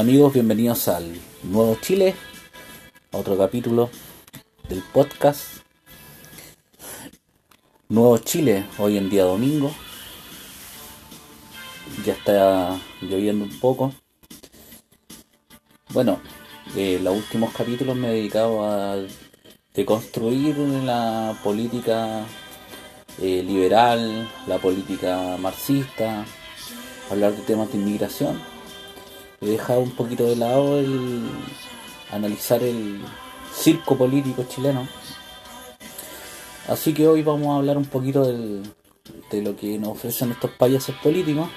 Amigos, bienvenidos al Nuevo Chile, otro capítulo del podcast. Nuevo Chile, hoy en día domingo. Ya está lloviendo un poco. Bueno, eh, los últimos capítulos me he dedicado a deconstruir la política eh, liberal, la política marxista, hablar de temas de inmigración he dejado un poquito de lado el analizar el circo político chileno. Así que hoy vamos a hablar un poquito de lo que nos ofrecen estos payasos políticos,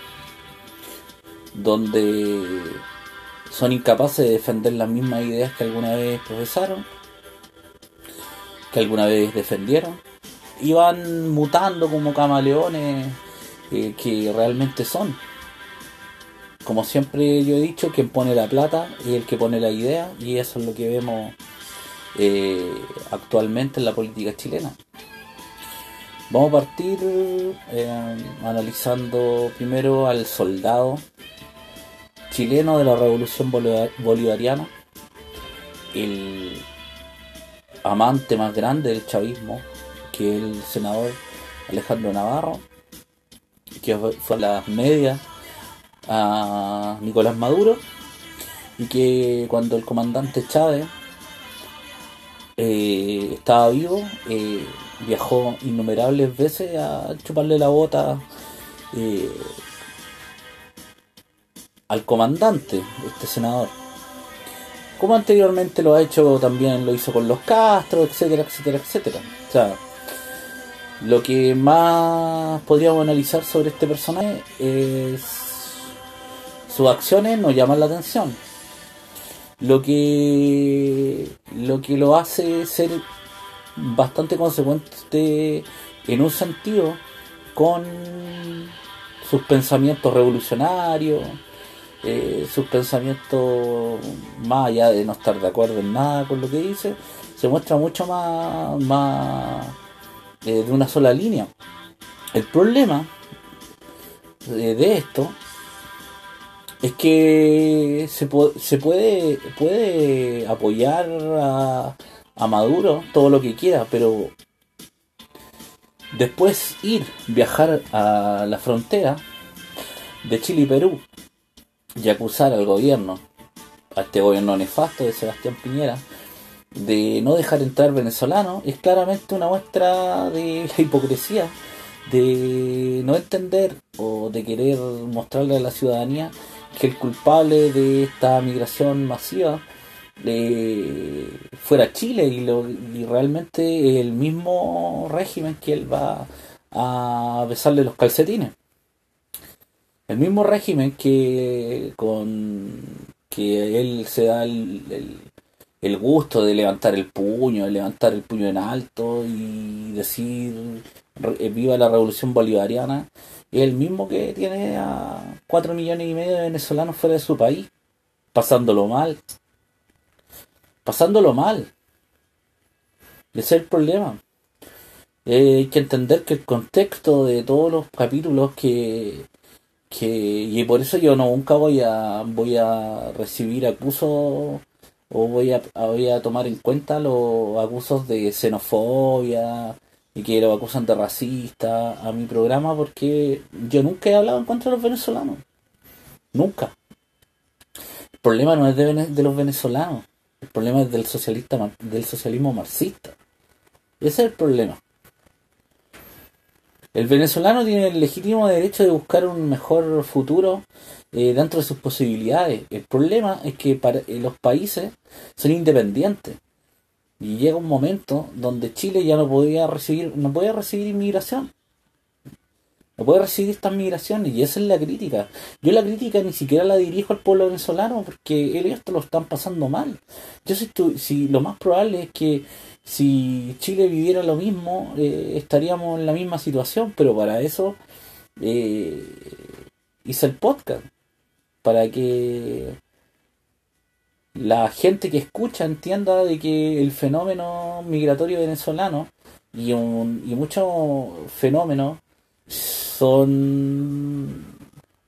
donde son incapaces de defender las mismas ideas que alguna vez profesaron, que alguna vez defendieron, y van mutando como camaleones eh, que realmente son como siempre yo he dicho, quien pone la plata es el que pone la idea y eso es lo que vemos eh, actualmente en la política chilena. Vamos a partir eh, analizando primero al soldado chileno de la revolución bolivariana, el amante más grande del chavismo, que es el senador Alejandro Navarro, que fue a las medias a Nicolás Maduro y que cuando el comandante Chávez eh, estaba vivo eh, viajó innumerables veces a chuparle la bota eh, al comandante, este senador. Como anteriormente lo ha hecho también, lo hizo con los Castro, etcétera, etcétera, etcétera. O sea, lo que más podríamos analizar sobre este personaje es sus acciones nos llaman la atención. Lo que lo que lo hace ser bastante consecuente en un sentido con sus pensamientos revolucionarios, eh, sus pensamientos más allá de no estar de acuerdo en nada con lo que dice, se muestra mucho más, eh, de una sola línea. El problema eh, de esto es que se, se puede, puede apoyar a, a Maduro todo lo que quiera, pero después ir, viajar a la frontera de Chile y Perú y acusar al gobierno, a este gobierno nefasto de Sebastián Piñera, de no dejar entrar venezolanos, es claramente una muestra de la hipocresía, de no entender o de querer mostrarle a la ciudadanía que el culpable de esta migración masiva eh, fuera Chile y, lo, y realmente el mismo régimen que él va a besarle los calcetines. El mismo régimen que con que él se da el, el, gusto de levantar el puño, de levantar el puño en alto y decir viva la revolución bolivariana el mismo que tiene a 4 millones y medio de venezolanos fuera de su país, pasándolo mal. Pasándolo mal. Ese es el problema. Eh, hay que entender que el contexto de todos los capítulos que, que y por eso yo nunca voy a voy a recibir acusos o voy a, voy a tomar en cuenta los acusos de xenofobia y que lo acusan de racista a mi programa porque yo nunca he hablado en contra de los venezolanos. Nunca. El problema no es de, los venezolanos, el problema es del, socialista, del socialismo marxista. Ese es el problema. El venezolano tiene el legítimo derecho de buscar un mejor futuro eh, dentro de sus posibilidades. El problema es que eh, los países son independientes y llega un momento donde Chile ya no podía recibir, no podía recibir inmigración. No puede recibir estas migraciones y esa es la crítica. Yo la crítica ni siquiera la dirijo al pueblo venezolano porque ellos lo están pasando mal. Yo si, si lo más probable es que si Chile viviera lo mismo eh, estaríamos en la misma situación, pero para eso eh, hice el podcast para que la gente que escucha entienda de que el fenómeno migratorio venezolano y, un, y muchos fenómenos son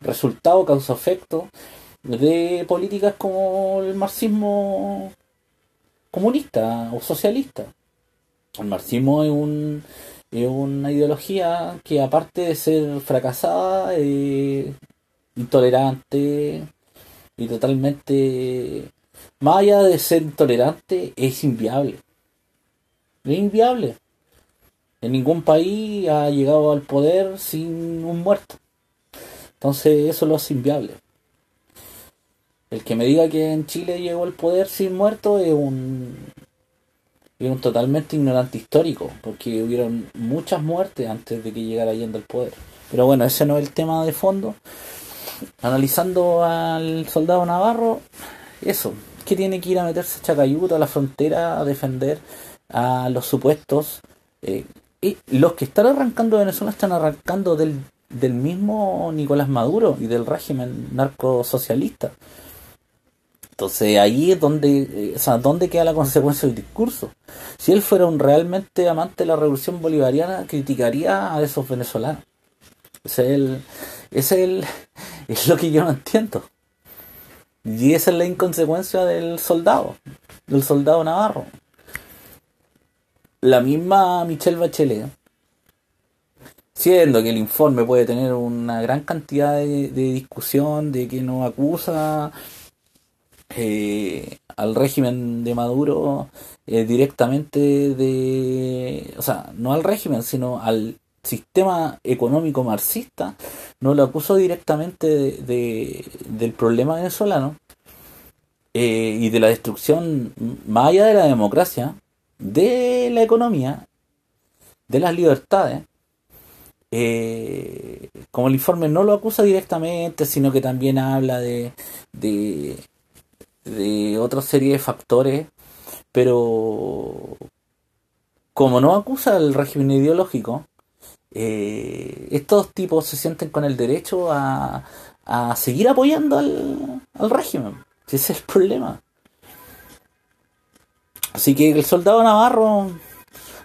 resultado, causa-efecto de políticas como el marxismo comunista o socialista. El marxismo es, un, es una ideología que aparte de ser fracasada, eh, intolerante y totalmente, más allá de ser intolerante, es inviable. Es inviable. En ningún país ha llegado al poder sin un muerto. Entonces eso lo hace inviable. El que me diga que en Chile llegó al poder sin muerto es un, es un totalmente ignorante histórico, porque hubieron muchas muertes antes de que llegara yendo al poder. Pero bueno, ese no es el tema de fondo. Analizando al soldado Navarro, eso, que tiene que ir a meterse Chacayuta a la frontera a defender a los supuestos. Eh, y los que están arrancando Venezuela están arrancando del, del mismo Nicolás Maduro y del régimen narcosocialista. Entonces ahí es donde, eh, o sea, ¿dónde queda la consecuencia del discurso? Si él fuera un realmente amante de la revolución bolivariana, criticaría a esos venezolanos. Es, el, es, el, es lo que yo no entiendo. Y esa es la inconsecuencia del soldado, del soldado navarro. La misma Michelle Bachelet, siendo que el informe puede tener una gran cantidad de, discusión, de que no acusa eh, al régimen de Maduro eh, directamente de, o sea, no al régimen, sino al sistema económico marxista, no lo acuso directamente de, del problema venezolano eh, y de la destrucción, más allá de la democracia, de la economía, de las libertades. como el informe no lo acusa directamente, sino que también habla de, de de otra serie de factores, pero como no acusa al régimen ideológico, eh, estos tipos se sienten con el derecho a, a seguir apoyando al, al régimen. Ese es el problema. Así que el soldado Navarro,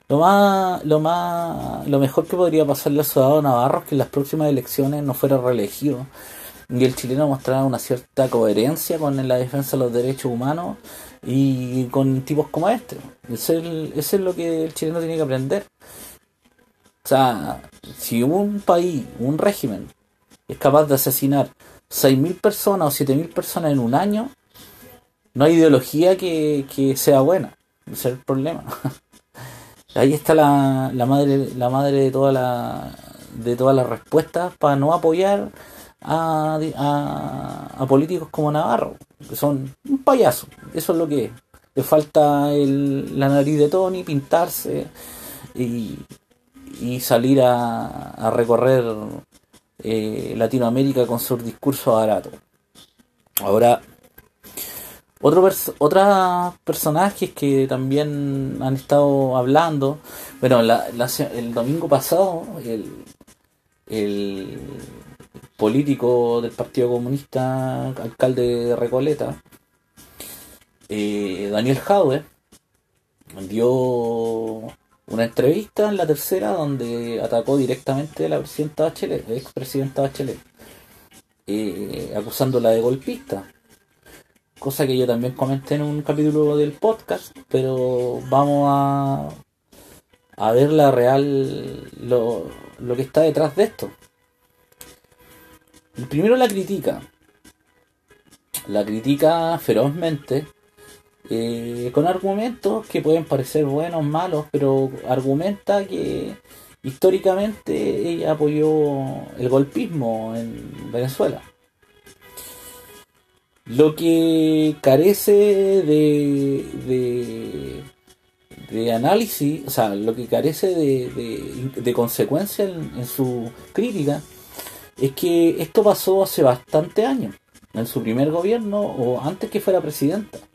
lo más, lo más, lo mejor que podría pasarle al soldado Navarro es que en las próximas elecciones no fuera reelegido y el chileno mostraba una cierta coherencia con la defensa de los derechos humanos y con tipos como este. Eso es, lo que el chileno tiene que aprender. O sea, si un país, un régimen, es capaz de asesinar 6.000 personas o 7.000 personas en un año, no hay ideología que, sea buena. Ese es el problema. Ahí está la, la madre la madre de toda la de todas las respuestas para no apoyar a, a, políticos como Navarro, que son un payaso, eso es lo que es. Le falta la nariz de Tony, pintarse y, y salir a, a recorrer eh, Latinoamérica con sus discursos baratos. Ahora, otro otros personajes que también han estado hablando, bueno, la, el domingo pasado, el, el político del Partido Comunista, alcalde de Recoleta, eh, Daniel Jaue, dio una entrevista en la tercera donde atacó directamente a la presidenta Bachelet, expresidenta Bachelet, eh, acusándola de golpista. Cosa que yo también comenté en un capítulo del podcast, pero vamos a, a ver la real, lo, lo que está detrás de esto. Primero la critica. La critica ferozmente. Eh, con argumentos que pueden parecer buenos, malos, pero argumenta que históricamente ella apoyó el golpismo en Venezuela. Lo que carece de, análisis, o sea, lo que carece de, consecuencia en su crítica, es que esto pasó hace bastante años, en su primer gobierno o antes que fuera presidenta.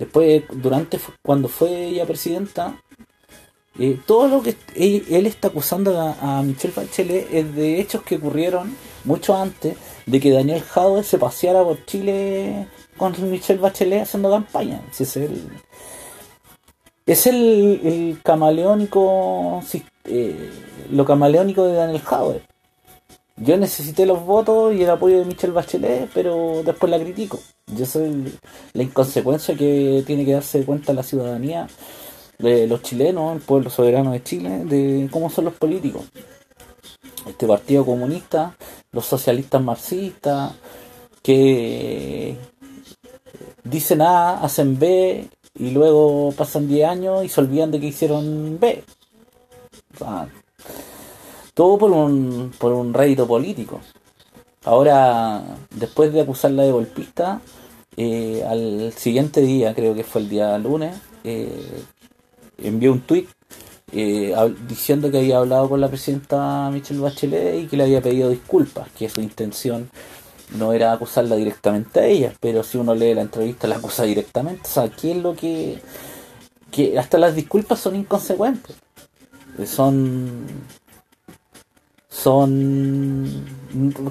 Después, durante cuando fue ella presidenta, eh, todo lo que él, está acusando a, Michelle Bachelet es de hechos que ocurrieron mucho antes de que Daniel Jadot se paseara por Chile con Michelle Bachelet haciendo campaña. es el, es el, camaleónico, eh, lo camaleónico de Daniel Jadot yo necesité los votos y el apoyo de Michelle Bachelet, pero después la critico. Yo soy la inconsecuencia que tiene que darse cuenta la ciudadanía de los chilenos, el pueblo soberano de Chile, de cómo son los políticos. Este partido comunista, los socialistas marxistas, que dicen A, hacen B y luego pasan 10 años y se olvidan de que hicieron B. todo por un, por un rédito político. Ahora, después de acusarla de golpista, eh, al siguiente día, creo que fue el día lunes, eh, envió un tuit eh, diciendo que había hablado con la presidenta Michelle Bachelet y que le había pedido disculpas, que su intención no era acusarla directamente a ella, pero si uno lee la entrevista la acusa directamente. O sea, ¿qué es lo que... que hasta las disculpas son inconsecuentes. Son... son...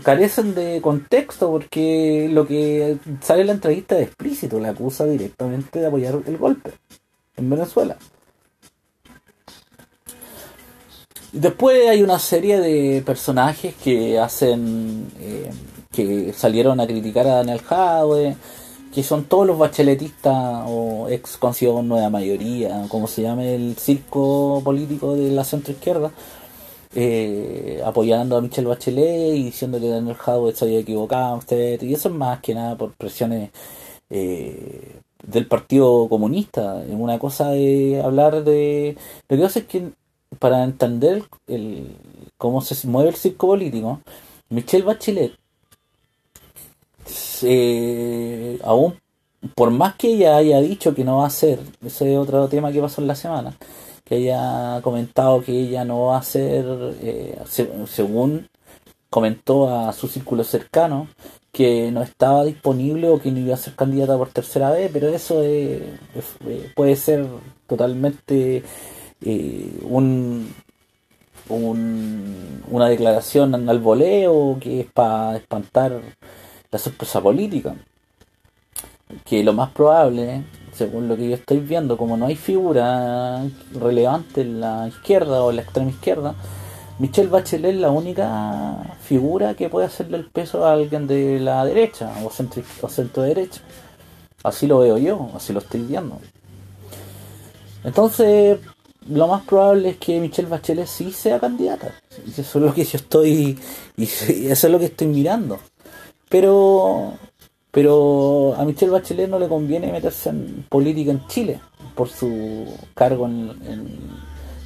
carecen de contexto porque lo que sale en la entrevista es explícito, la acusa directamente de apoyar el golpe en Venezuela. Después hay una serie de personajes que hacen eh, que salieron a criticar a Daniel Jadwe, que son todos los bacheletistas o ex conocidos nueva mayoría, como se llame el circo político de la centroizquierda, eh, apoyando a Michelle Bachelet y diciendo que Daniel Jadwe había equivocado, usted, y eso es más que nada por presiones eh, del Partido Comunista. Una cosa de hablar de. Lo que pasa es que para entender el, cómo se mueve el circo político, Michelle Bachelet eh, aún por más que ella haya dicho que no va a hacer, ese es otro tema que pasó en la semana, que haya comentado que ella no va a hacer, eh, según comentó a su círculo cercano, que no estaba disponible o que no iba a ser candidata por tercera vez, pero eso puede ser totalmente eh, un, una declaración al voleo que es para espantar la sorpresa política. Que lo más probable, según lo que yo estoy viendo, como no hay figura relevante en la izquierda o en la extrema izquierda, Michelle Bachelet es la única figura que puede hacerle el peso a alguien de la derecha o centro, o centro derecha. Así lo veo yo, así lo estoy viendo. Entonces, lo más probable es que Michelle Bachelet sí sea candidata. Eso es lo que yo estoy. Eso es lo que estoy mirando. Pero, pero a Michelle Bachelet no le conviene meterse en política en Chile por su cargo en,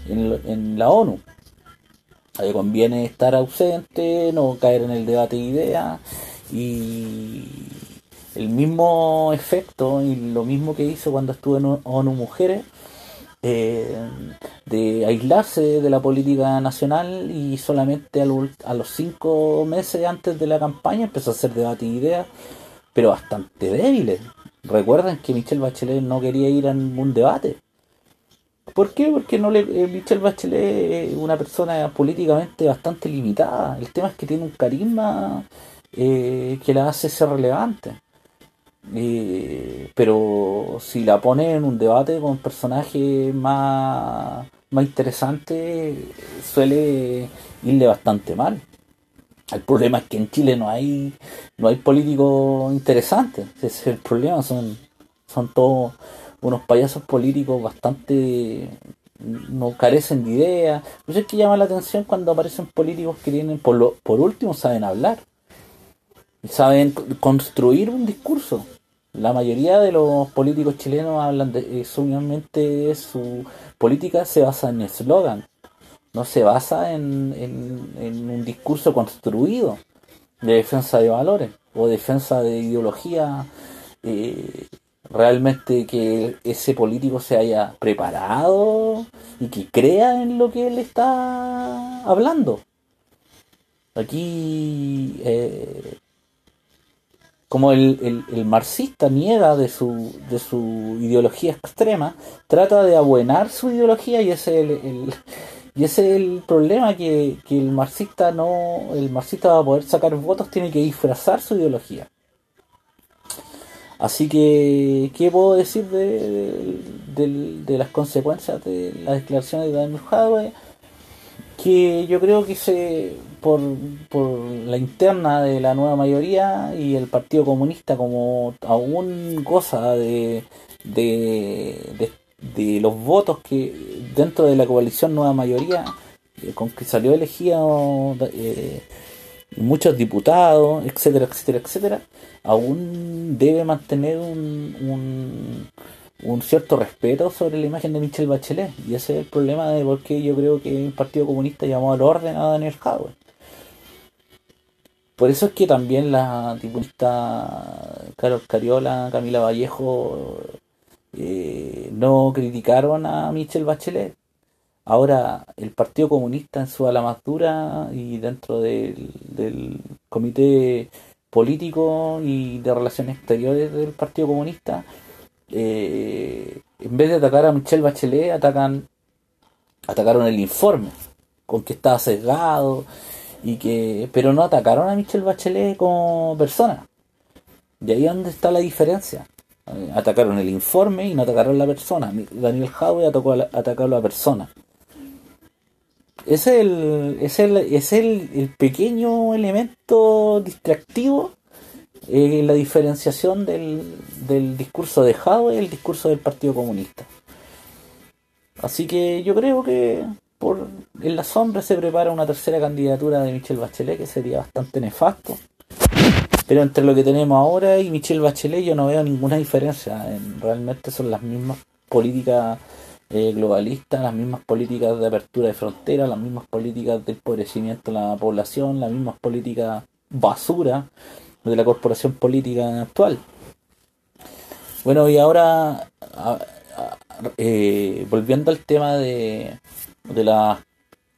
en, la ONU. Le conviene estar ausente, no caer en el debate de ideas y el mismo efecto y lo mismo que hizo cuando estuvo en ONU Mujeres eh, de aislarse de la política nacional y solamente a, los cinco meses antes de la campaña empezó a hacer debate y ideas, pero bastante débiles. Recuerden que Michelle Bachelet no quería ir a ningún debate. ¿Por qué? Porque no le, eh, Michelle Bachelet es una persona políticamente bastante limitada. El tema es que tiene un carisma eh, que la hace ser relevante. Eh, pero si la pone en un debate con personajes más, más interesantes, suele irle bastante mal. El problema es que en Chile no hay no hay políticos interesantes. Ese es el problema. Son, son todos unos payasos políticos bastante no carecen de ideas. No es que llama la atención cuando aparecen políticos que tienen, por, lo, por último, saben hablar. Saben construir un discurso. La mayoría de los políticos chilenos hablan de eh, su política se basa en eslogan, no se basa en, en, un discurso construido de defensa de valores o defensa de ideología eh, realmente que ese político se haya preparado y que crea en lo que él está hablando. Aquí eh, como el, el, marxista niega de su, de su ideología extrema, trata de abuenar su ideología y ese es el, y ese es el problema que, el marxista no, el marxista va a poder sacar votos tiene que disfrazar su ideología. Así que, ¿qué puedo decir de, de, las consecuencias de la declaración de Daniel Jadwe? que yo creo que se por, por la interna de la nueva mayoría y el Partido Comunista como aún goza de, de, de, los votos que dentro de la coalición nueva mayoría eh, con que salió elegido eh, muchos diputados, etcétera, etcétera, etcétera, aún debe mantener un, un, un, cierto respeto sobre la imagen de Michelle Bachelet. Y ese es el problema de por qué yo creo que el Partido Comunista llamó al orden a Daniel Howard. Por eso es que también la diputada Carol Cariola, Camila Vallejo, eh, no criticaron a Michelle Bachelet. Ahora, el Partido Comunista en su ala más dura y dentro del, comité político y de relaciones exteriores del Partido Comunista, eh, en vez de atacar a Michelle Bachelet, atacan atacaron el informe, con que estaba sesgado, y que pero no atacaron a Michelle Bachelet como persona. Y ahí es donde está la diferencia. Eh, atacaron el informe y no atacaron la persona. Daniel Howe atacó a la, a la persona. Es el, es el, es el, el pequeño elemento distractivo eh, la diferenciación del, del discurso de Howe y el discurso del Partido Comunista. Así que yo creo que por en la sombra se prepara una tercera candidatura de Michelle Bachelet que sería bastante nefasto. Pero entre lo que tenemos ahora y Michelle Bachelet yo no veo ninguna diferencia. realmente son las mismas políticas eh, globalistas, las mismas políticas de apertura de fronteras, las mismas políticas de empobrecimiento de la población, las mismas políticas basura de la corporación política actual. Bueno, y ahora, eh, volviendo al tema de, de la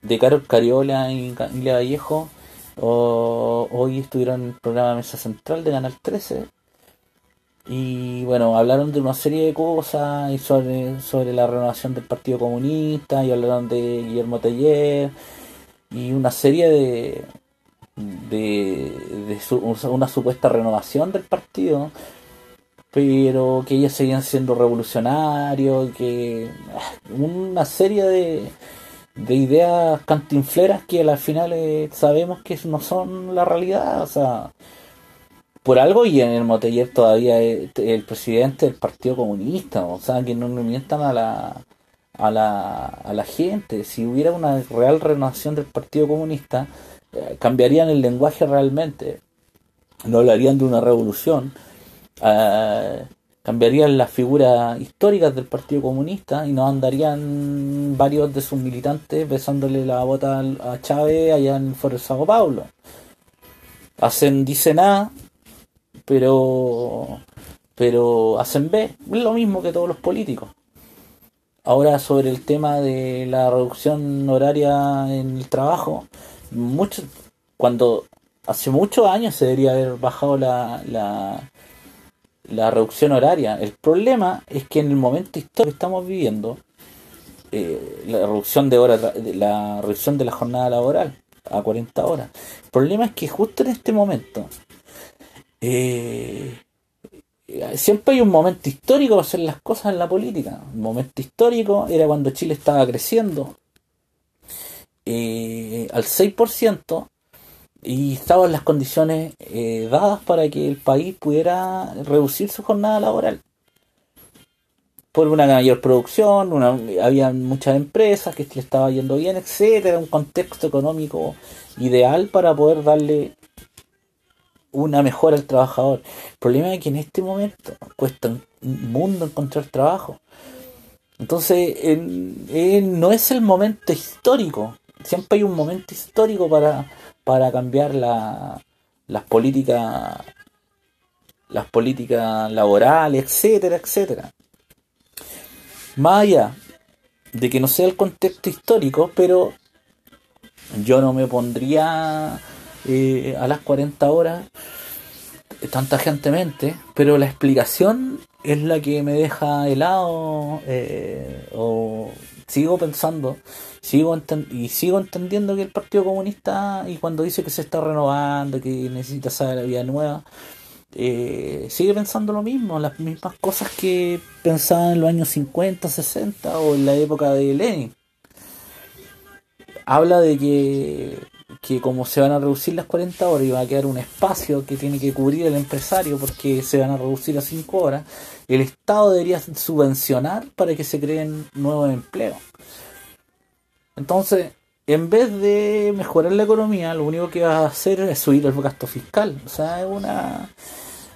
de Carol Cariola y Camila Vallejo, hoy estuvieron en el programa Mesa Central de Canal 13 y bueno, hablaron de una serie de cosas y sobre, sobre la renovación del Partido Comunista y hablaron de Guillermo Teller y una serie de, de, una supuesta renovación del partido pero que ellos seguían siendo revolucionarios que ah, una serie de, de ideas cantinfleras que al final eh, sabemos que no son la realidad o sea por algo y en el Moteller todavía es el presidente del Partido Comunista, o sea, que no, mientan a la, a la, a la gente. Si hubiera una real renovación del Partido Comunista, eh, cambiarían el lenguaje realmente, no hablarían de una revolución, eh, cambiarían las figuras históricas del Partido Comunista y no andarían varios de sus militantes besándole la bota a Chávez allá en Forest Sao Paulo. Hacen, dicen A, pero pero hacen B, es lo mismo que todos los políticos. Ahora sobre el tema de la reducción horaria en el trabajo, mucho, cuando hace muchos años se debería haber bajado la, la reducción horaria. El problema es que en el momento histórico que estamos viviendo, eh, la reducción de horas, la reducción de la jornada laboral a 40 horas. El problema es que justo en este momento eh, siempre hay un momento histórico para hacer las cosas en la política. Un momento histórico era cuando Chile estaba creciendo eh, al 6% y estaban las condiciones eh, dadas para que el país pudiera reducir su jornada laboral. Por una mayor producción, una, había muchas empresas que le estaba yendo bien, etcétera, un contexto económico ideal para poder darle una mejora al trabajador. El problema es que en este momento cuesta un mundo encontrar trabajo. Entonces, no es el momento histórico. Siempre hay un momento histórico para, para cambiar la, las políticas las políticas laborales, etcétera, etcétera. Más allá de que no sea el contexto histórico, pero yo no me pondría eh, a las 40 horas tan tajantemente, pero la explicación es la que me deja helado eh, o sigo pensando sigo y sigo entendiendo que el Partido Comunista y cuando dice que se está renovando que necesita saber la vida nueva eh, sigue pensando lo mismo las mismas cosas que pensaba en los años 50 60 o en la época de Lenin. Habla de que, que como se van a reducir las 40 horas y va a quedar un espacio que tiene que cubrir el empresario porque se van a reducir a 5 horas, el Estado debería subvencionar para que se creen nuevos empleos. Entonces, en vez de mejorar la economía, lo único que va a hacer es subir el gasto fiscal. O sea, es una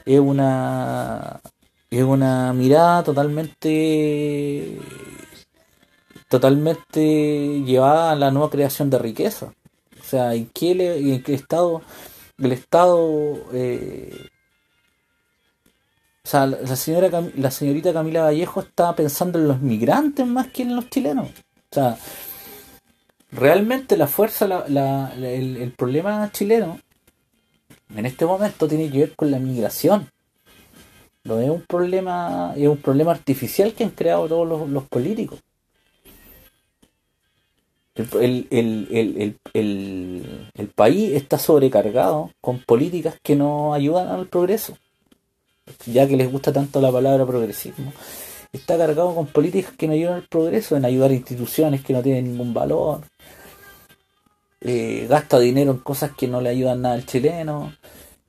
es una es una mirada totalmente totalmente llevada a la nueva creación de riqueza. O sea, ¿en qué, en qué estado el Estado... Eh, o sea, la, señora, la señorita Camila Vallejo está pensando en los migrantes más que en los chilenos. O sea, realmente la fuerza, la, el, el, problema chileno en este momento tiene que ver con la migración. No es un problema, es un problema artificial que han creado todos los políticos. El, el, país está sobrecargado con políticas que no ayudan al progreso. Ya que les gusta tanto la palabra progresismo. Está cargado con políticas que no ayudan al progreso, en ayudar a instituciones que no tienen ningún valor. Eh, gasta dinero en cosas que no le ayudan nada al chileno.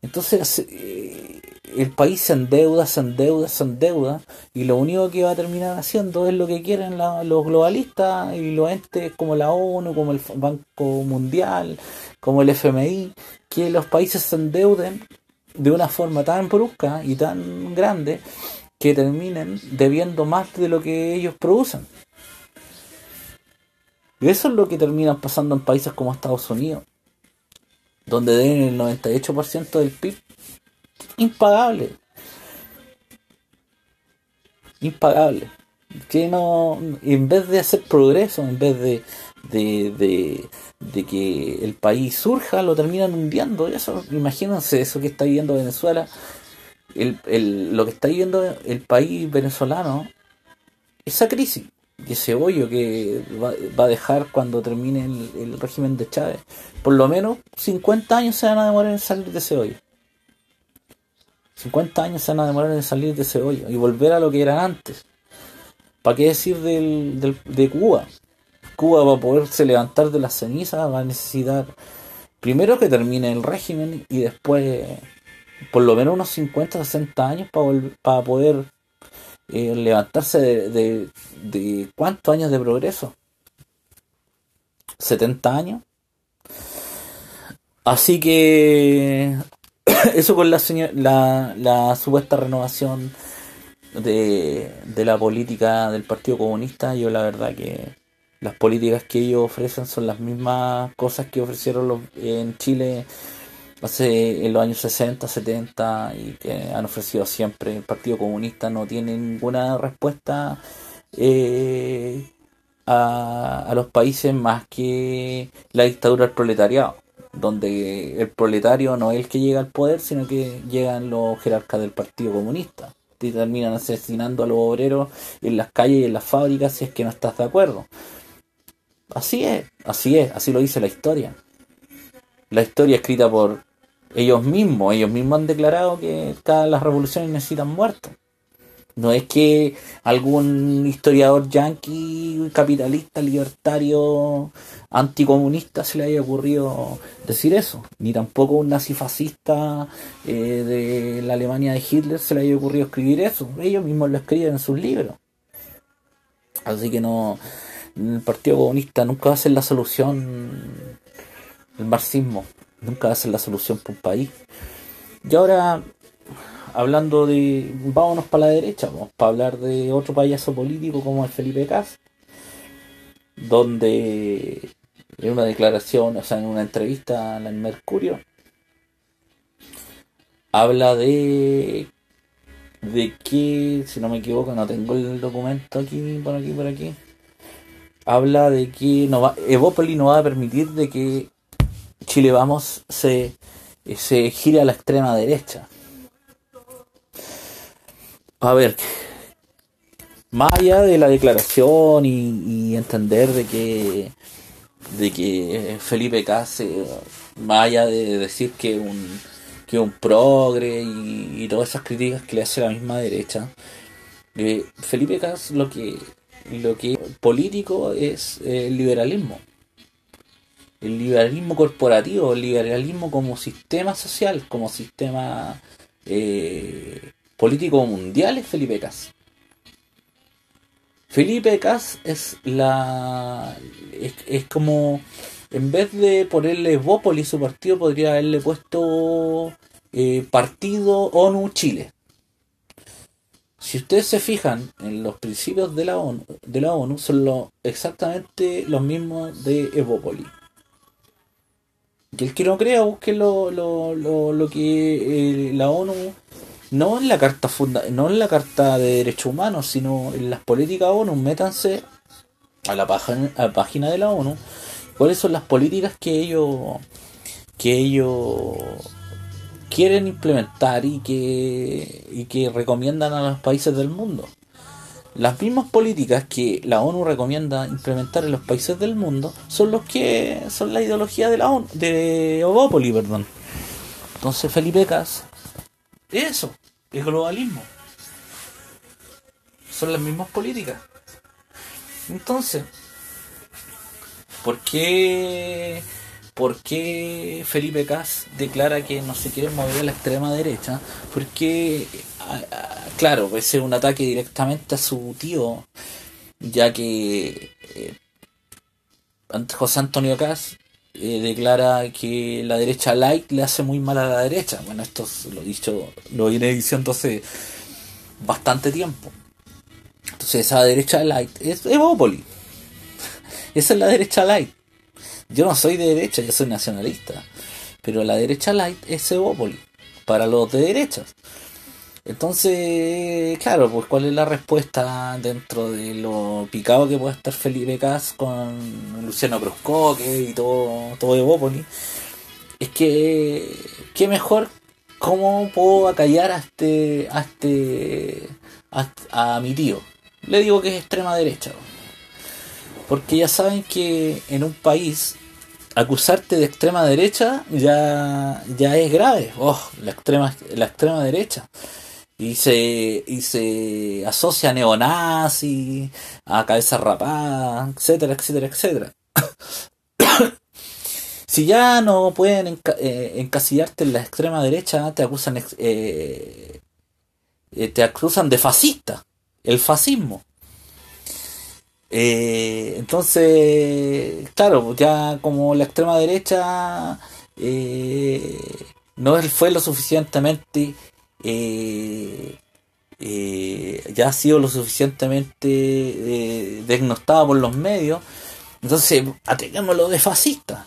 Entonces, eh, el país se endeuda, se endeuda, se endeuda, y lo único que va a terminar haciendo es lo que quieren los globalistas y los entes como la ONU, como el Banco Mundial, como el FMI, que los países se endeuden de una forma tan brusca y tan grande que terminen debiendo más de lo que ellos producen. Y eso es lo que termina pasando en países como Estados Unidos, donde deben el 98% del PIB impagable. Impagable. Que no, en vez de hacer progreso, en vez de, de, de, que el país surja, lo terminan hundiendo. Eso, imagínense eso que está viviendo Venezuela. El, lo que está viviendo el país venezolano, esa crisis, ese hoyo que va, a dejar cuando termine el, régimen de Chávez. Por lo menos 50 años se van a demorar en salir de ese hoyo. 50 años se van a demorar en salir de ese hoyo y volver a lo que eran antes. ¿Para qué decir del, de Cuba? Cuba va a poderse levantar de las cenizas, va a necesitar primero que termine el régimen y después por lo menos unos 50, 60 años para, para poder eh, levantarse de, de, cuántos años de progreso. 70 años. Así que eso con la, la, la supuesta renovación de, de, la política del Partido Comunista, yo la verdad que las políticas que ellos ofrecen son las mismas cosas que ofrecieron los, en Chile hace en los años 60, 70 y que han ofrecido siempre. El Partido Comunista no tiene ninguna respuesta eh, a, a los países más que la dictadura del proletariado donde el proletario no es el que llega al poder, sino que llegan los jerarcas del Partido Comunista y terminan asesinando a los obreros en las calles y en las fábricas si es que no estás de acuerdo. Así es, así es, así lo dice la historia. La historia escrita por ellos mismos, ellos mismos han declarado que cada las revoluciones necesitan muertos. No es que algún historiador yanqui, capitalista, libertario, anticomunista se le haya ocurrido decir eso, ni tampoco un nazifascista eh, de la Alemania de Hitler se le haya ocurrido escribir eso. Ellos mismos lo escriben en sus libros. Así que no, el Partido Comunista nunca va a ser la solución, el marxismo nunca va a ser la solución para un país. Y ahora hablando de. Vámonos para la derecha, vamos, para hablar de otro payaso político como el Felipe Cas, donde en una declaración, o sea, en una entrevista en el Mercurio, habla de. de que, si no me equivoco, no tengo el documento aquí, por aquí, por aquí. Habla de que no va, Evópoli no va a permitir de que Chile Vamos se, se gire a la extrema derecha a ver, más allá de la declaración y, entender de que de que Felipe Case, más allá de decir que un que un progre y, todas esas críticas que le hace la misma derecha, eh, Felipe Cas lo que lo que político es el liberalismo. El liberalismo corporativo, el liberalismo como sistema social, como sistema eh, político mundial es Felipe Cas. Felipe Cas es la. Es, como. En vez de ponerle Bópoli su partido, podría haberle puesto eh, Partido ONU Chile. Si ustedes se fijan en los principios de la ONU, de la ONU son exactamente los mismos de Evópoli. Y el que no crea, busque lo, lo, lo, que eh, la ONU, no en la carta funda, no en la carta de derechos humanos, sino en las políticas ONU, métanse a la, página, a la página de la ONU, cuáles son las políticas que ellos que ellos quieren implementar y que, y que recomiendan a los países del mundo. Las mismas políticas que la ONU recomienda implementar en los países del mundo son los que son la ideología de la ONU, de Obópoli, perdón. Entonces Felipe Cas, eso, es globalismo. Son las mismas políticas. Entonces, ¿por qué ¿Por qué Felipe Cas declara que no se quiere mover a la extrema derecha? Porque, claro, ese es un ataque directamente a su tío, ya que eh, José Antonio Cas eh, declara que la derecha light le hace muy mal a la derecha. Bueno, esto lo he dicho, lo viene diciendo hace bastante tiempo. Entonces esa derecha light es Evópoli. Esa es la derecha light. Yo no soy de derecha, yo soy nacionalista. Pero la derecha light es Evópoli, para los de derechas. Entonces, claro, pues cuál es la respuesta dentro de lo picado que puede estar Felipe Cas con Luciano Bruscoque y todo, todo Evópoli. Es que, qué mejor, ¿cómo puedo acallar a este, a este, a mi tío? Le digo que es extrema derecha. Porque ya saben que en un país acusarte de extrema derecha ya, ya es grave. Oh, la extrema, la extrema derecha. Y se, y se asocia a neonazi, a cabeza rapada, etcétera, etcétera, etcétera. si ya no pueden eh, encasillarte en la extrema derecha, te acusan, eh, eh, te acusan de fascista, el fascismo. Eh, entonces, claro, ya como la extrema derecha no fue lo suficientemente, eh, ya ha sido lo suficientemente desnostada por los medios, entonces atengámoslo de fascista.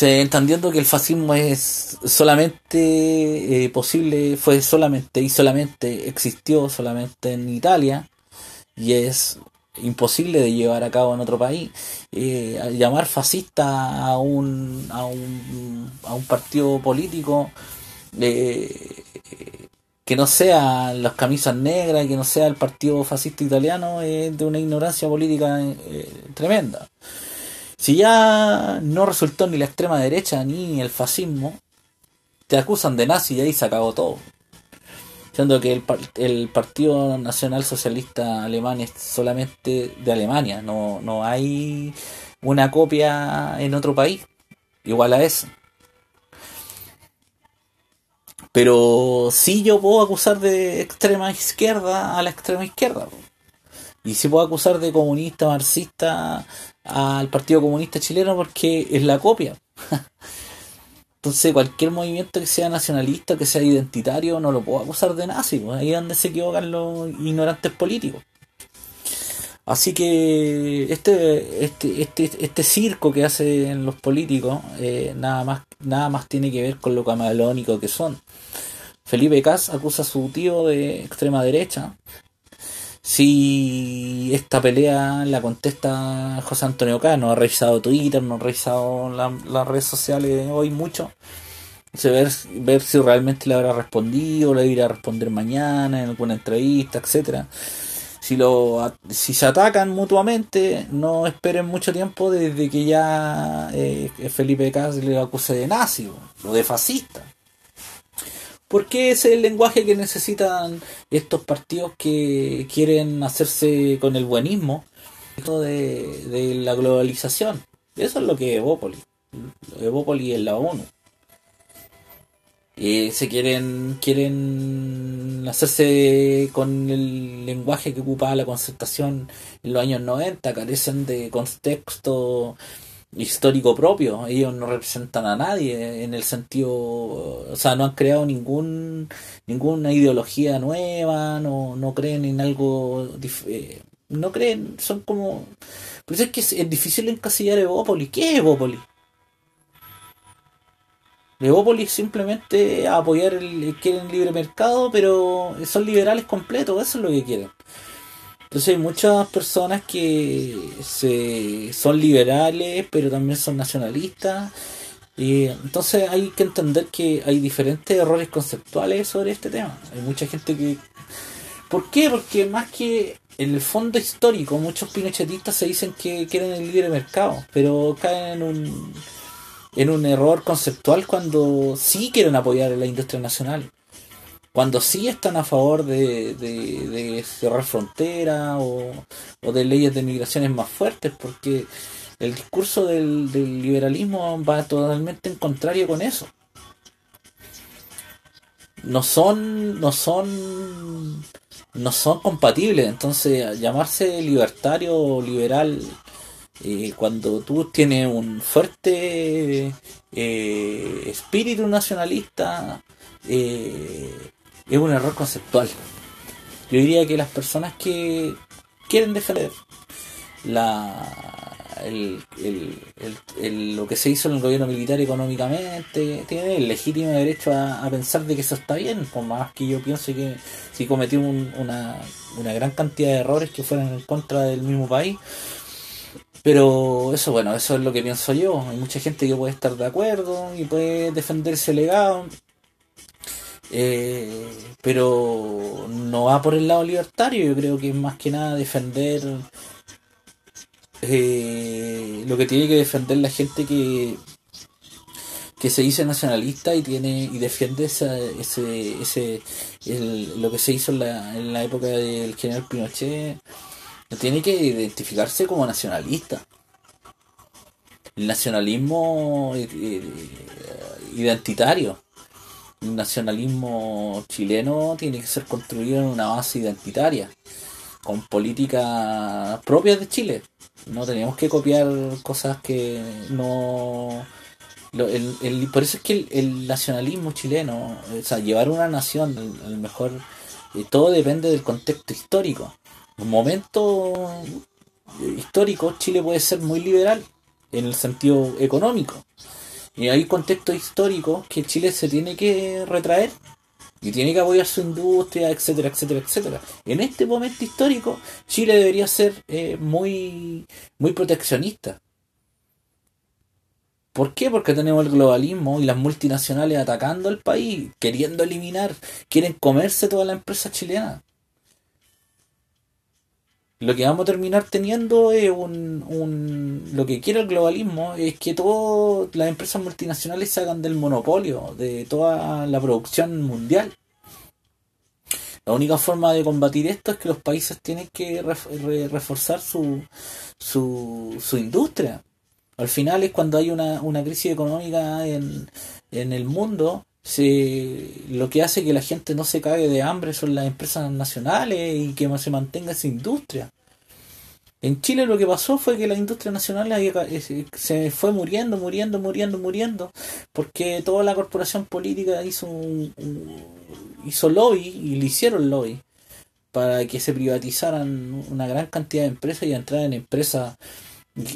Entendiendo que el fascismo es solamente posible, fue solamente y solamente existió solamente en Italia, y es imposible de llevar a cabo en otro país. Eh, llamar fascista a un, a un, a un partido político que no sea las camisas negras, que no sea el partido fascista italiano, es de una ignorancia política eh, tremenda. Si ya no resultó ni la extrema derecha ni el fascismo, te acusan de nazi y ahí se acabó todo siendo que el, el, Partido Nacional Socialista Alemán es solamente de Alemania, no, no hay una copia en otro país igual a eso. Pero sí yo puedo acusar de extrema izquierda a la extrema izquierda. Y sí puedo acusar de comunista, marxista al Partido Comunista Chileno porque es la copia. Entonces cualquier movimiento que sea nacionalista, que sea identitario, no lo puedo acusar de nazi, pues ahí es donde se equivocan los ignorantes políticos. Así que este, este, este, este circo que hacen los políticos eh, nada, más, nada más tiene que ver con lo camaleónico que son. Felipe Cas acusa a su tío de extrema derecha, si esta pelea la contesta José Antonio K, no ha revisado Twitter, no ha revisado las redes sociales hoy mucho. ver, ver si realmente le habrá respondido, le irá a responder mañana en alguna entrevista, etcétera. Si lo si se atacan mutuamente, no esperen mucho tiempo desde que ya eh, Felipe Cas le acuse de nazi o de fascista. Porque ese es el lenguaje que necesitan estos partidos que quieren hacerse con el buenismo de, de la globalización. Eso es lo que es Evópolis. Evópolis es la ONU. Y se quieren quieren hacerse con el lenguaje que ocupaba la concertación en los años 90, carecen de contexto histórico propio. Ellos no representan a nadie en el sentido, o sea, no han creado ningún ninguna ideología nueva, no, no creen en algo, eh, no creen, son como... Por eso es que es, difícil encasillar Evópolis. ¿Qué es Evópolis? Evópolis simplemente apoyar el, quieren libre mercado, pero son liberales completos, eso es lo que quieren. Entonces hay muchas personas que se, son liberales, pero también son nacionalistas. Y entonces hay que entender que hay diferentes errores conceptuales sobre este tema. Hay mucha gente que... ¿Por qué? Porque más que en el fondo histórico, muchos pinochetistas se dicen que quieren el libre mercado, pero caen en un, en un error conceptual cuando sí quieren apoyar a la industria nacional cuando sí están a favor de, cerrar fronteras o, de leyes de migraciones más fuertes, porque el discurso del, liberalismo va totalmente en contrario con eso. No son, no son, no son compatibles. Entonces, llamarse libertario o liberal eh, cuando tú tienes un fuerte eh, espíritu nacionalista, eh, es un error conceptual. Yo diría que las personas que quieren defender la el, lo que se hizo en el gobierno militar económicamente tienen el legítimo derecho a, pensar de que eso está bien, por más que yo piense que si cometió una, una gran cantidad de errores que fueran en contra del mismo país. Pero eso, bueno, eso es lo que pienso yo. Hay mucha gente que puede estar de acuerdo y puede defender ese legado. Eh, pero no va por el lado libertario, yo creo que es más que nada defender eh, lo que tiene que defender la gente que que se dice nacionalista y tiene y defiende ese ese lo que se hizo en la, en la época del general Pinochet tiene que identificarse como nacionalista el nacionalismo eh, identitario el nacionalismo chileno tiene que ser construido en una base identitaria, con políticas propias de Chile. No tenemos que copiar cosas que no... el, por eso es que el, nacionalismo chileno, o sea, llevar una nación, a lo mejor eh, todo depende del contexto histórico. En un momento histórico, Chile puede ser muy liberal en el sentido económico y hay contexto histórico que Chile se tiene que retraer y tiene que apoyar su industria, etcétera, etcétera, etcétera. En este momento histórico, Chile debería ser eh, muy, muy proteccionista. ¿Por qué? Porque tenemos el globalismo y las multinacionales atacando al país, queriendo eliminar, quieren comerse toda la empresa chilena lo que vamos a terminar teniendo es un, un lo que quiere el globalismo es que todas las empresas multinacionales se hagan del monopolio de toda la producción mundial. La única forma de combatir esto es que los países tienen que reforzar su, su, su industria. Al final es cuando hay una, una crisis económica en, en el mundo, se, lo que hace que la gente no se cague de hambre son las empresas nacionales y que se mantenga esa industria. En Chile lo que pasó fue que la industria nacional eh, se fue muriendo, muriendo, muriendo, muriendo, porque toda la corporación política hizo hizo lobby y le hicieron lobby para que se privatizaran una gran cantidad de empresas y entraran en empresas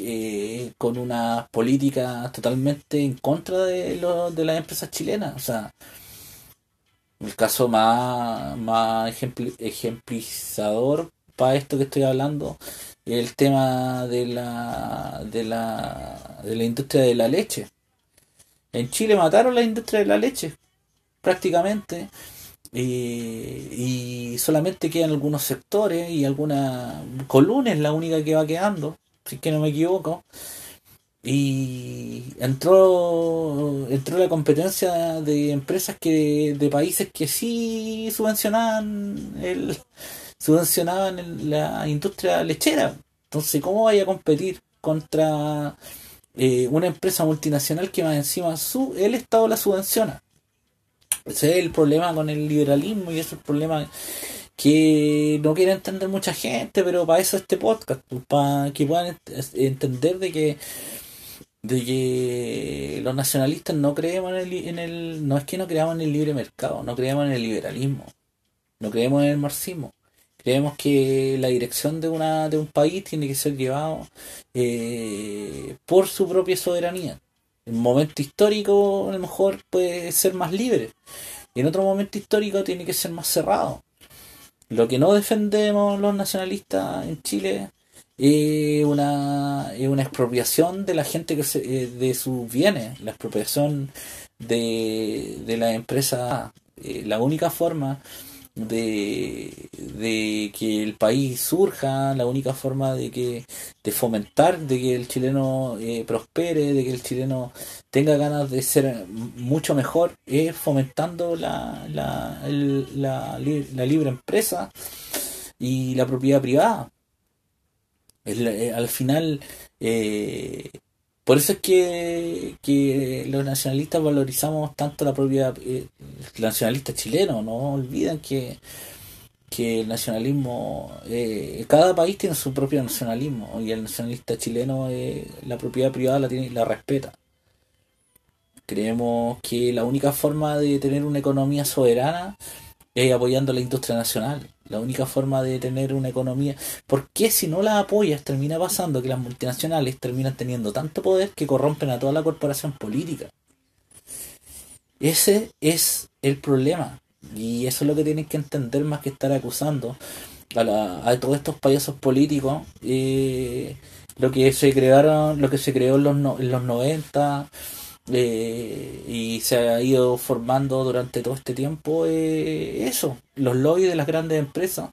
eh, con una política totalmente en contra de, lo, de las empresas chilenas. O sea, el caso más, más ejemplizador para esto que estoy hablando el tema de la, de la, de la industria de la leche. En Chile mataron la industria de la leche, prácticamente, y, solamente quedan algunos sectores y alguna Coluna es la única que va quedando si es que no me equivoco. Y entró, entró la competencia de empresas que de países que sí subvencionaban el subvencionaban la industria lechera. Entonces, ¿cómo vaya a competir contra eh, una empresa multinacional que más encima su, el Estado la subvenciona. Ese es el problema con el liberalismo y ese es el problema que no quiere entender mucha gente, pero para eso este podcast, pues, para que puedan entender de que de que los nacionalistas no creemos en el, en el no es que no creamos en el libre mercado, no creemos en el liberalismo, no creemos en el marxismo. Creemos que la dirección de, una, de un país tiene que ser llevado eh, por su propia soberanía. En un momento histórico a lo mejor puede ser más libre. Y en otro momento histórico tiene que ser más cerrado. Lo que no defendemos los nacionalistas en Chile es una, una expropiación de la gente que se, eh, de sus bienes, la expropiación de, de la empresa. Eh, la única forma de, de, que el país surja, la única forma de que de fomentar de que el chileno eh, prospere, de que el chileno tenga ganas de ser mucho mejor, es fomentando la, la, la, la libre empresa y la propiedad privada. Eh, al final, eh, por eso es que, que, los nacionalistas valorizamos tanto la propiedad, eh, nacionalista chileno, no olviden que, que el nacionalismo, eh, cada país tiene su propio nacionalismo y el nacionalista chileno la propiedad privada la, tiene, la respeta. Creemos que la única forma de tener una economía soberana es apoyando la industria nacional la única forma de tener una economía. Porque si no la apoyas, termina pasando que las multinacionales terminan teniendo tanto poder que corrompen a toda la corporación política. Ese es el problema. Y eso es lo que tienen que entender más que estar acusando a, a todos estos payasos políticos. Eh, lo que se crearon, lo que se creó en los, en los 90 eh, y se ha ido formando durante todo este tiempo eh, eso, los lobbies de las grandes empresas,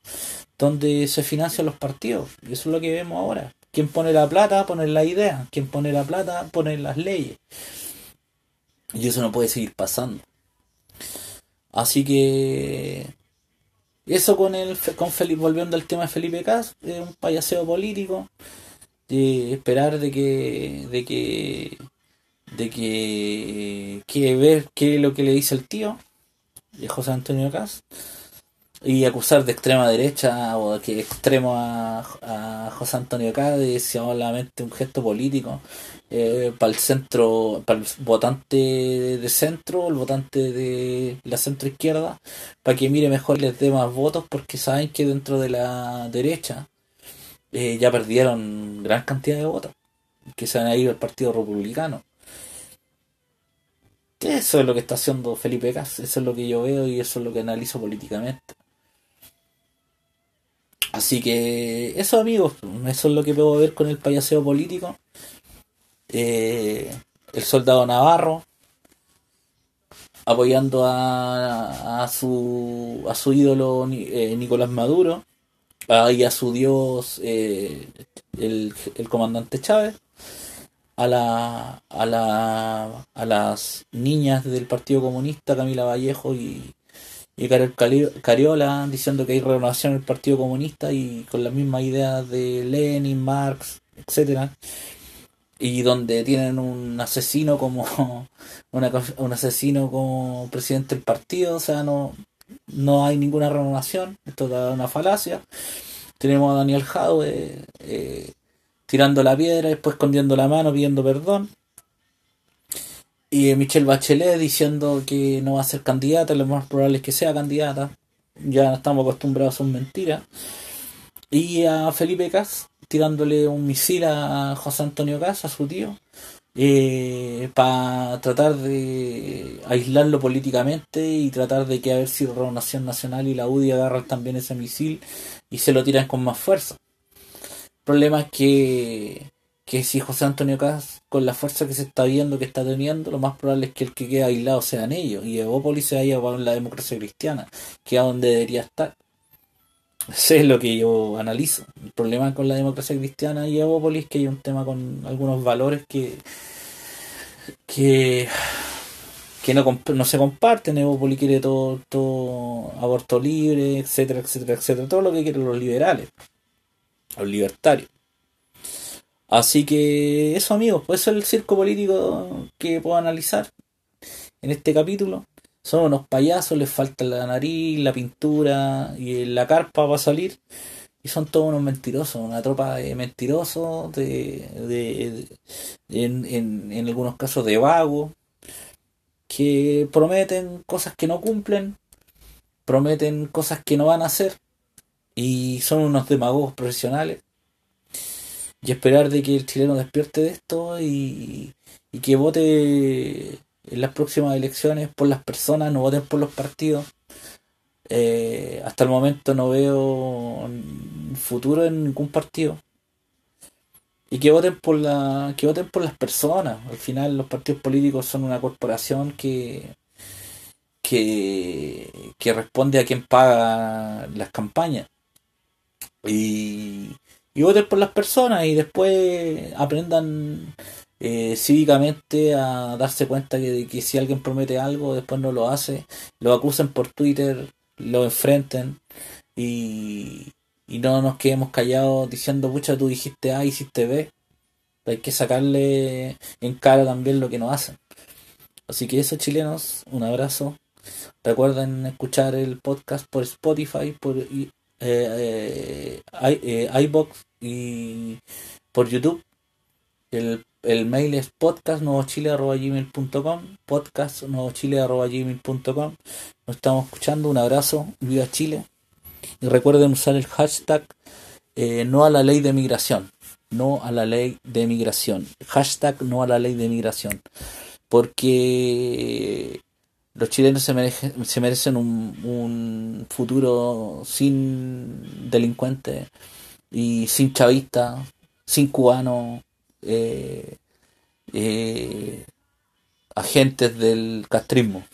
donde se financian los partidos. Y eso es lo que vemos ahora. Quien pone la plata, pone la idea. Quien pone la plata, pone las leyes. Y eso no puede seguir pasando. Así que eso con el con Felipe, volviendo al tema de Felipe Cas, es un payaseo político. De esperar de que, de que de que, que ver qué es lo que le dice el tío de José Antonio Cas y acusar de extrema derecha o de que extremo a, a José Antonio Cas de solamente un gesto político eh, para el centro, para el votante de centro, el votante de la centro izquierda, para que mire mejor les dé más votos porque saben que dentro de la derecha eh, ya perdieron gran cantidad de votos que se van a ir al Partido Republicano eso es lo que está haciendo Felipe Cas, eso es lo que yo veo y eso es lo que analizo políticamente. Así que eso amigos, eso es lo que puedo ver con el payaseo político. Eh, el soldado Navarro apoyando a, a, su, a su ídolo eh, Nicolás Maduro y a su dios eh, el, el comandante Chávez a, la, a, la, a las niñas del Partido Comunista, Camila Vallejo y, y Cariola, diciendo que hay renovación en el Partido Comunista y con las mismas ideas de Lenin, Marx, etcétera y donde tienen un asesino como un asesino como presidente del partido, o sea, no, no hay ninguna renovación, esto es una falacia. Tenemos a Daniel Jadwe eh, tirando la piedra, después escondiendo la mano, pidiendo perdón. Y Michelle Bachelet diciendo que no va a ser candidata, lo más probable es que sea candidata. Ya estamos acostumbrados a sus mentiras. Y a Felipe Cas tirándole un misil a José Antonio Cas, a su tío, eh, para tratar de aislarlo políticamente y tratar de que a ver si Nación Nacional y la UDI agarran también ese misil y se lo tiran con más fuerza problema es que, que si José Antonio Cas, con la fuerza que se está viendo, que está teniendo, lo más probable es que el que quede aislado sean ellos y Evópolis se vaya para la democracia cristiana, que es donde debería estar. Eso es lo que yo analizo. El problema con la democracia cristiana y Evópolis es que hay un tema con algunos valores que que, que no, no se comparten. Evópolis quiere todo, todo aborto libre, etcétera, etcétera, etcétera. Todo lo que quieren los liberales los libertarios. Así que eso amigos, pues eso es el circo político que puedo analizar en este capítulo. Son unos payasos, les falta la nariz, la pintura y la carpa para salir. Y son todos unos mentirosos, una tropa de mentirosos, de, de, en, en, en algunos casos de vagos, que prometen cosas que no cumplen, prometen cosas que no van a hacer, y son unos demagogos profesionales. Y esperar de que el chileno despierte de esto y, y que vote en las próximas elecciones por las personas, no voten por los partidos. Eh, hasta el momento no veo futuro en ningún partido. Y que voten por la, que voten por las personas. Al final los partidos políticos son una corporación que, que, que responde a quien paga las campañas. Y, y voten por las personas y después aprendan eh, cívicamente a darse cuenta que, que si alguien promete algo, después no lo hace, lo acusen por Twitter, lo enfrenten y, y no nos quedemos callados diciendo, pucha, tú dijiste A, hiciste B. Hay que sacarle en cara también lo que nos hacen. Así que eso, chilenos, un abrazo. Recuerden escuchar el podcast por Spotify, por eh, eh, eh, iBox y por YouTube. El, el mail es podcastnuevochile.gmail.com podcastnuevochile.gmail.com Nos estamos escuchando, un abrazo, viva Chile. Y recuerden usar el hashtag no a la ley de migración. No a la ley de migración. Hashtag no a la ley de migración. Porque los chilenos se merecen, se merecen un, futuro sin delincuentes y sin chavistas, sin cubanos, eh, eh, agentes del castrismo.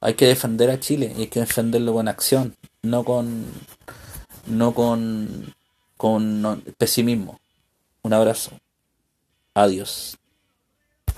Hay que defender a Chile y hay que defenderlo con acción, no con no con con pesimismo. Un abrazo. Adiós.